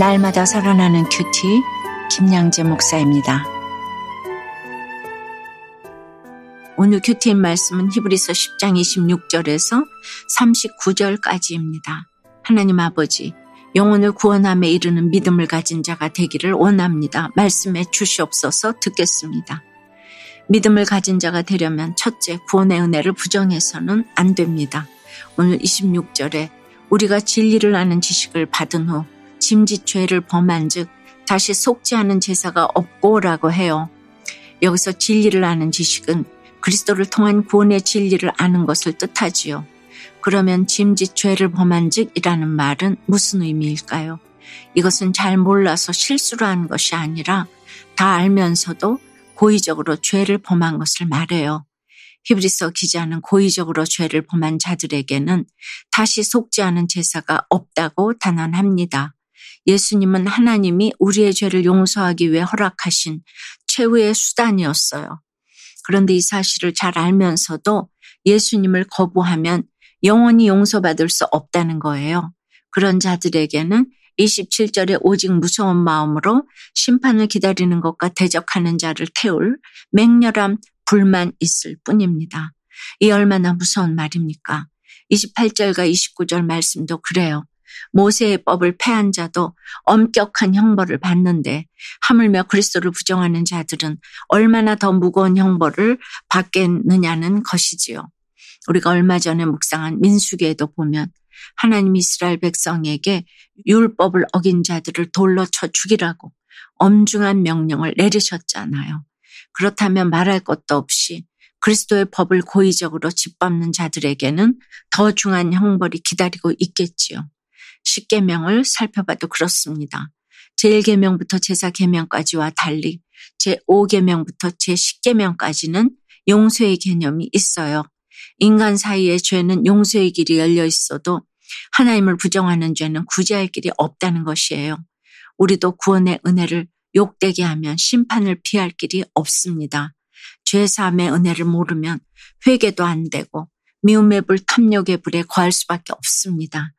날마다 살아나는 큐티 김양재 목사입니다. 오늘 큐티인 말씀은 히브리서 10장 26절에서 39절까지입니다. 하나님 아버지, 영혼을 구원함에 이르는 믿음을 가진 자가 되기를 원합니다. 말씀해 주시옵소서 듣겠습니다. 믿음을 가진 자가 되려면 첫째, 구원의 은혜를 부정해서는 안 됩니다. 오늘 26절에 우리가 진리를 아는 지식을 받은 후 짐짓 죄를 범한 즉 다시 속지 않은 제사가 없고라고 해요. 여기서 진리를 아는 지식은 그리스도를 통한 구원의 진리를 아는 것을 뜻하지요. 그러면 짐짓 죄를 범한 즉이라는 말은 무슨 의미일까요? 이것은 잘 몰라서 실수를 한 것이 아니라 다 알면서도 고의적으로 죄를 범한 것을 말해요. 히브리서 기자는 고의적으로 죄를 범한 자들에게는 다시 속지 않은 제사가 없다고 단언합니다. 예수님은 하나님이 우리의 죄를 용서하기 위해 허락하신 최후의 수단이었어요. 그런데 이 사실을 잘 알면서도 예수님을 거부하면 영원히 용서받을 수 없다는 거예요. 그런 자들에게는 27절에 오직 무서운 마음으로 심판을 기다리는 것과 대적하는 자를 태울 맹렬한 불만 있을 뿐입니다. 이 얼마나 무서운 말입니까? 28절과 29절 말씀도 그래요. 모세의 법을 패한 자도 엄격한 형벌을 받는데 하물며 그리스도를 부정하는 자들은 얼마나 더 무거운 형벌을 받겠느냐는 것이지요. 우리가 얼마 전에 묵상한 민수기에도 보면 하나님 이스라엘 백성에게 율법을 어긴 자들을 돌로 쳐 죽이라고 엄중한 명령을 내리셨잖아요. 그렇다면 말할 것도 없이 그리스도의 법을 고의적으로 짓밟는 자들에게는 더 중한 형벌이 기다리고 있겠지요. 십계명을 살펴봐도 그렇습니다. 제1계명부터 제사계명까지와 달리 제5계명부터 제10계명까지는 용서의 개념이 있어요. 인간 사이의 죄는 용서의 길이 열려 있어도 하나님을 부정하는 죄는 구제할 길이 없다는 것이에요. 우리도 구원의 은혜를 욕되게 하면 심판을 피할 길이 없습니다. 죄사함의 은혜를 모르면 회개도 안 되고 미움의 불, 탐욕의 불에 거할 수밖에 없습니다.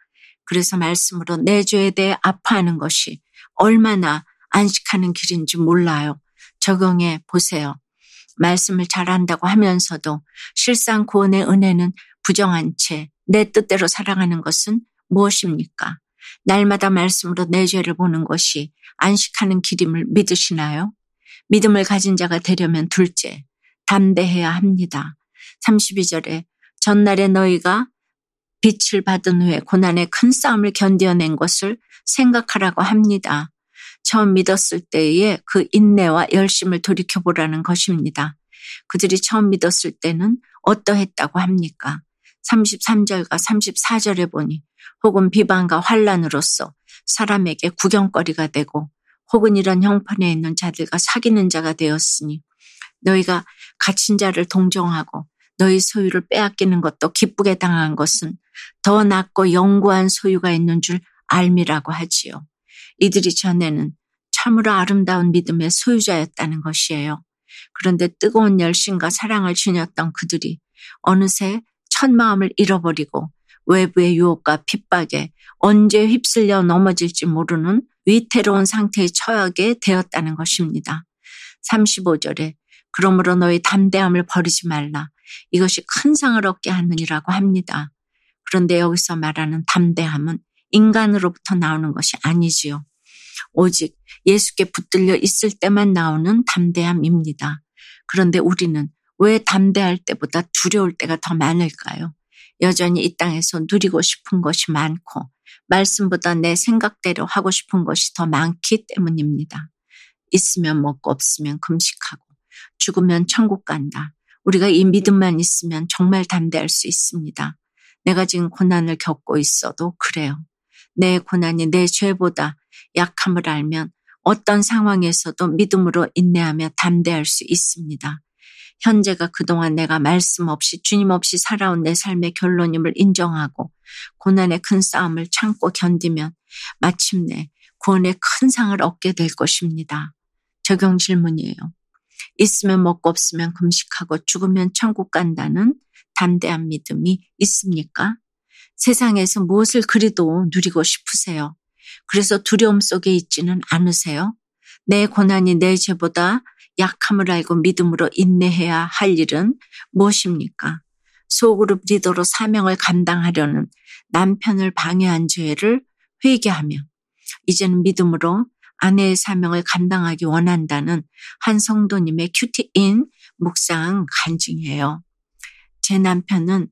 그래서 말씀으로 내 죄에 대해 아파하는 것이 얼마나 안식하는 길인지 몰라요. 적용해 보세요. 말씀을 잘한다고 하면서도 실상 구원의 은혜는 부정한 채 내 뜻대로 살아가는 것은 무엇입니까? 날마다 말씀으로 내 죄를 보는 것이 안식하는 길임을 믿으시나요? 믿음을 가진 자가 되려면 둘째, 담대해야 합니다. 32절에 전날에 너희가 빛을 받은 후에 고난의 큰 싸움을 견뎌낸 것을 생각하라고 합니다. 처음 믿었을 때의 그 인내와 열심을 돌이켜보라는 것입니다. 그들이 처음 믿었을 때는 어떠했다고 합니까? 33절과 34절에 보니 혹은 비방과 환란으로서 사람에게 구경거리가 되고 혹은 이런 형편에 있는 자들과 사귀는 자가 되었으니 너희가 갇힌 자를 동정하고 너희 소유를 빼앗기는 것도 기쁘게 당한 것은 더 낫고 영구한 소유가 있는 줄 알미라고 하지요. 이들이 전에는 참으로 아름다운 믿음의 소유자였다는 것이에요. 그런데 뜨거운 열심과 사랑을 지녔던 그들이 어느새 첫 마음을 잃어버리고 외부의 유혹과 핍박에 언제 휩쓸려 넘어질지 모르는 위태로운 상태에 처하게 되었다는 것입니다. 35절에 그러므로 너희 담대함을 버리지 말라. 이것이 큰 상을 얻게 하느니라고 합니다. 그런데 여기서 말하는 담대함은 인간으로부터 나오는 것이 아니지요. 오직 예수께 붙들려 있을 때만 나오는 담대함입니다. 그런데 우리는 왜 담대할 때보다 두려울 때가 더 많을까요? 여전히 이 땅에서 누리고 싶은 것이 많고 말씀보다 내 생각대로 하고 싶은 것이 더 많기 때문입니다. 있으면 먹고 없으면 금식하고 죽으면 천국 간다. 우리가 이 믿음만 있으면 정말 담대할 수 있습니다. 내가 지금 고난을 겪고 있어도 그래요. 내 고난이 내 죄보다 약함을 알면 어떤 상황에서도 믿음으로 인내하며 담대할 수 있습니다. 현재가 그동안 내가 말씀 없이 주님 없이 살아온 내 삶의 결론임을 인정하고 고난의 큰 싸움을 참고 견디면 마침내 구원의 큰 상을 얻게 될 것입니다. 적용 질문이에요. 있으면 먹고 없으면 금식하고 죽으면 천국 간다는 담대한 믿음이 있습니까? 세상에서 무엇을 그리도 누리고 싶으세요? 그래서 두려움 속에 있지는 않으세요? 내 고난이 내 죄보다 약함을 알고 믿음으로 인내해야 할 일은 무엇입니까? 소그룹 리더로 사명을 감당하려는 남편을 방해한 죄를 회개하며 이제는 믿음으로 아내의 사명을 감당하기 원한다는 한 성도님의 큐티인 묵상 간증이에요. 제 남편은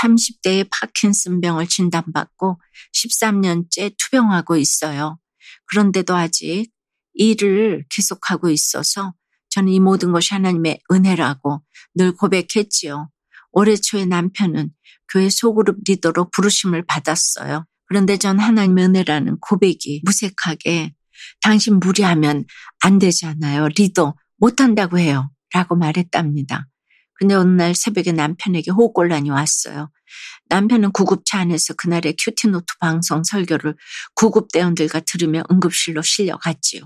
30대에 파킨슨병을 진단받고 13년째 투병하고 있어요. 그런데도 아직 일을 계속하고 있어서 저는 이 모든 것이 하나님의 은혜라고 늘 고백했지요. 올해 초에 남편은 교회 소그룹 리더로 부르심을 받았어요. 그런데 전 하나님의 은혜라는 고백이 무색하게 당신 무리하면 안 되잖아요. 리더 못한다고 해요. 라고 말했답니다. 근데 어느 날 새벽에 남편에게 호흡곤란이 왔어요. 남편은 구급차 안에서 그날의 큐티노트 방송 설교를 구급대원들과 들으며 응급실로 실려갔지요.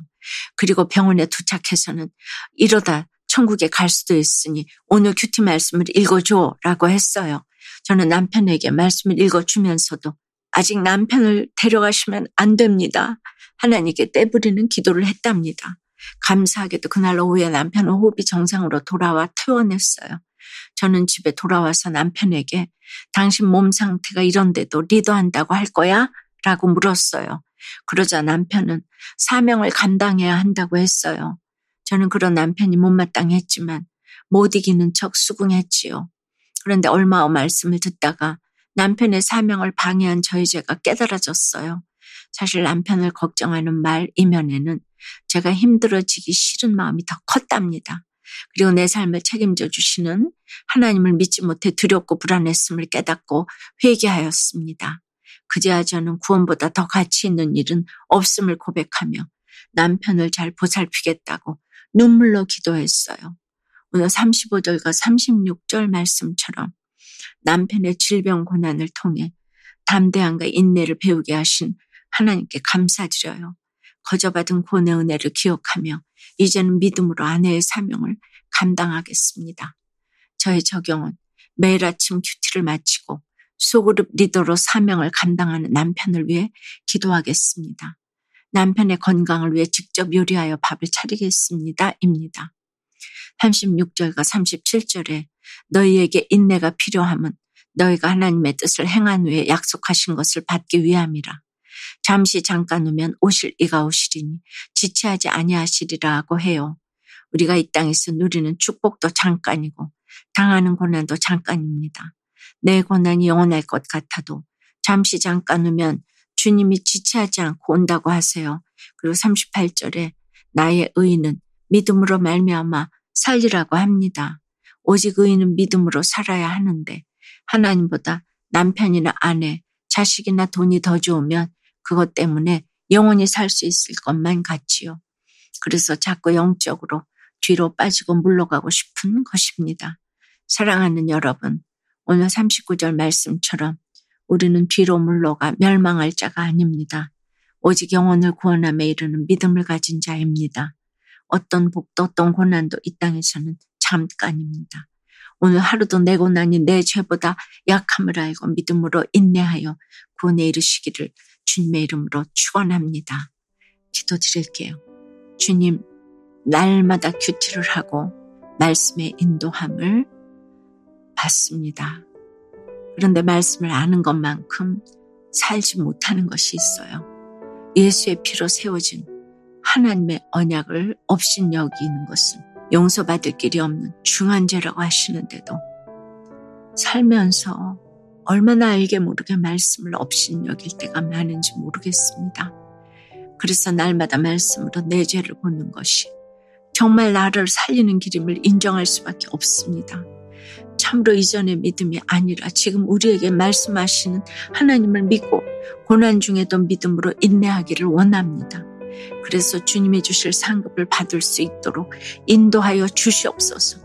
그리고 병원에 도착해서는 이러다 천국에 갈 수도 있으니 오늘 큐티 말씀을 읽어줘 라고 했어요. 저는 남편에게 말씀을 읽어주면서도 아직 남편을 데려가시면 안 됩니다. 하나님께 떼부리는 기도를 했답니다. 감사하게도 그날 오후에 남편은 호흡이 정상으로 돌아와 퇴원했어요. 저는 집에 돌아와서 남편에게 당신 몸 상태가 이런데도 리더한다고 할 거야? 라고 물었어요. 그러자 남편은 사명을 감당해야 한다고 했어요. 저는 그런 남편이 못마땅했지만 못 이기는 척 수긍했지요. 그런데 얼마 후 말씀을 듣다가 남편의 사명을 방해한 저희 죄가 깨달아졌어요. 사실 남편을 걱정하는 말 이면에는 제가 힘들어지기 싫은 마음이 더 컸답니다. 그리고 내 삶을 책임져 주시는 하나님을 믿지 못해 두렵고 불안했음을 깨닫고 회개하였습니다. 그제야 저는 구원보다 더 가치 있는 일은 없음을 고백하며 남편을 잘 보살피겠다고 눈물로 기도했어요. 오늘 35절과 36절 말씀처럼 남편의 질병 고난을 통해 담대함과 인내를 배우게 하신 하나님께 감사드려요. 거저받은 구원의 은혜를 기억하며 이제는 믿음으로 아내의 사명을 감당하겠습니다. 저의 적용은 매일 아침 큐티를 마치고 소그룹 리더로 사명을 감당하는 남편을 위해 기도하겠습니다. 남편의 건강을 위해 직접 요리하여 밥을 차리겠습니다. 입니다. 36절과 37절에 너희에게 인내가 필요함은 너희가 하나님의 뜻을 행한 후에 약속하신 것을 받기 위함이라. 잠시 잠깐 후면 오실 이가 오시리니 지체하지 아니하시리라고 해요. 우리가 이 땅에서 누리는 축복도 잠깐이고 당하는 고난도 잠깐입니다. 내 고난이 영원할 것 같아도 잠시 잠깐 후면 주님이 지체하지 않고 온다고 하세요. 그리고 38절에 나의 의인은 믿음으로 말미암아 살리라고 합니다. 오직 의인은 믿음으로 살아야 하는데 하나님보다 남편이나 아내, 자식이나 돈이 더 좋으면 그것 때문에 영원히 살 수 있을 것만 같지요. 그래서 자꾸 영적으로 뒤로 빠지고 물러가고 싶은 것입니다. 사랑하는 여러분, 오늘 39절 말씀처럼 우리는 뒤로 물러가 멸망할 자가 아닙니다. 오직 영혼을 구원함에 이르는 믿음을 가진 자입니다. 어떤 복도 어떤 고난도 이 땅에서는 잠깐입니다. 오늘 하루도 내 고난이 내 죄보다 약함을 알고 믿음으로 인내하여 구원에 이르시기를 주님의 이름으로 축원합니다. 기도드릴게요. 주님, 날마다 큐티를 하고 말씀의 인도함을 받습니다. 그런데 말씀을 아는 것만큼 살지 못하는 것이 있어요. 예수의 피로 세워진 하나님의 언약을 업신여기는 것은 용서받을 길이 없는 중한 죄라고 하시는데도 살면서 얼마나 알게 모르게 말씀을 업신여길 때가 많은지 모르겠습니다. 그래서 날마다 말씀으로 내 죄를 보는 것이 정말 나를 살리는 길임을 인정할 수밖에 없습니다. 참으로 이전의 믿음이 아니라 지금 우리에게 말씀하시는 하나님을 믿고 고난 중에도 믿음으로 인내하기를 원합니다. 그래서 주님이 주실 상급을 받을 수 있도록 인도하여 주시옵소서.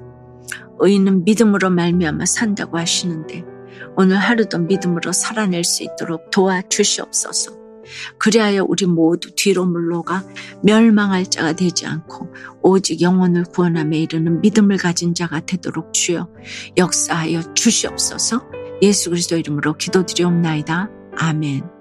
의인은 믿음으로 말미암아 산다고 하시는데 오늘 하루도 믿음으로 살아낼 수 있도록 도와 주시옵소서. 그리하여 우리 모두 뒤로 물러가 멸망할 자가 되지 않고 오직 영혼을 구원함에 이르는 믿음을 가진 자가 되도록 주여 역사하여 주시옵소서 예수 그리스도 이름으로 기도드리옵나이다. 아멘.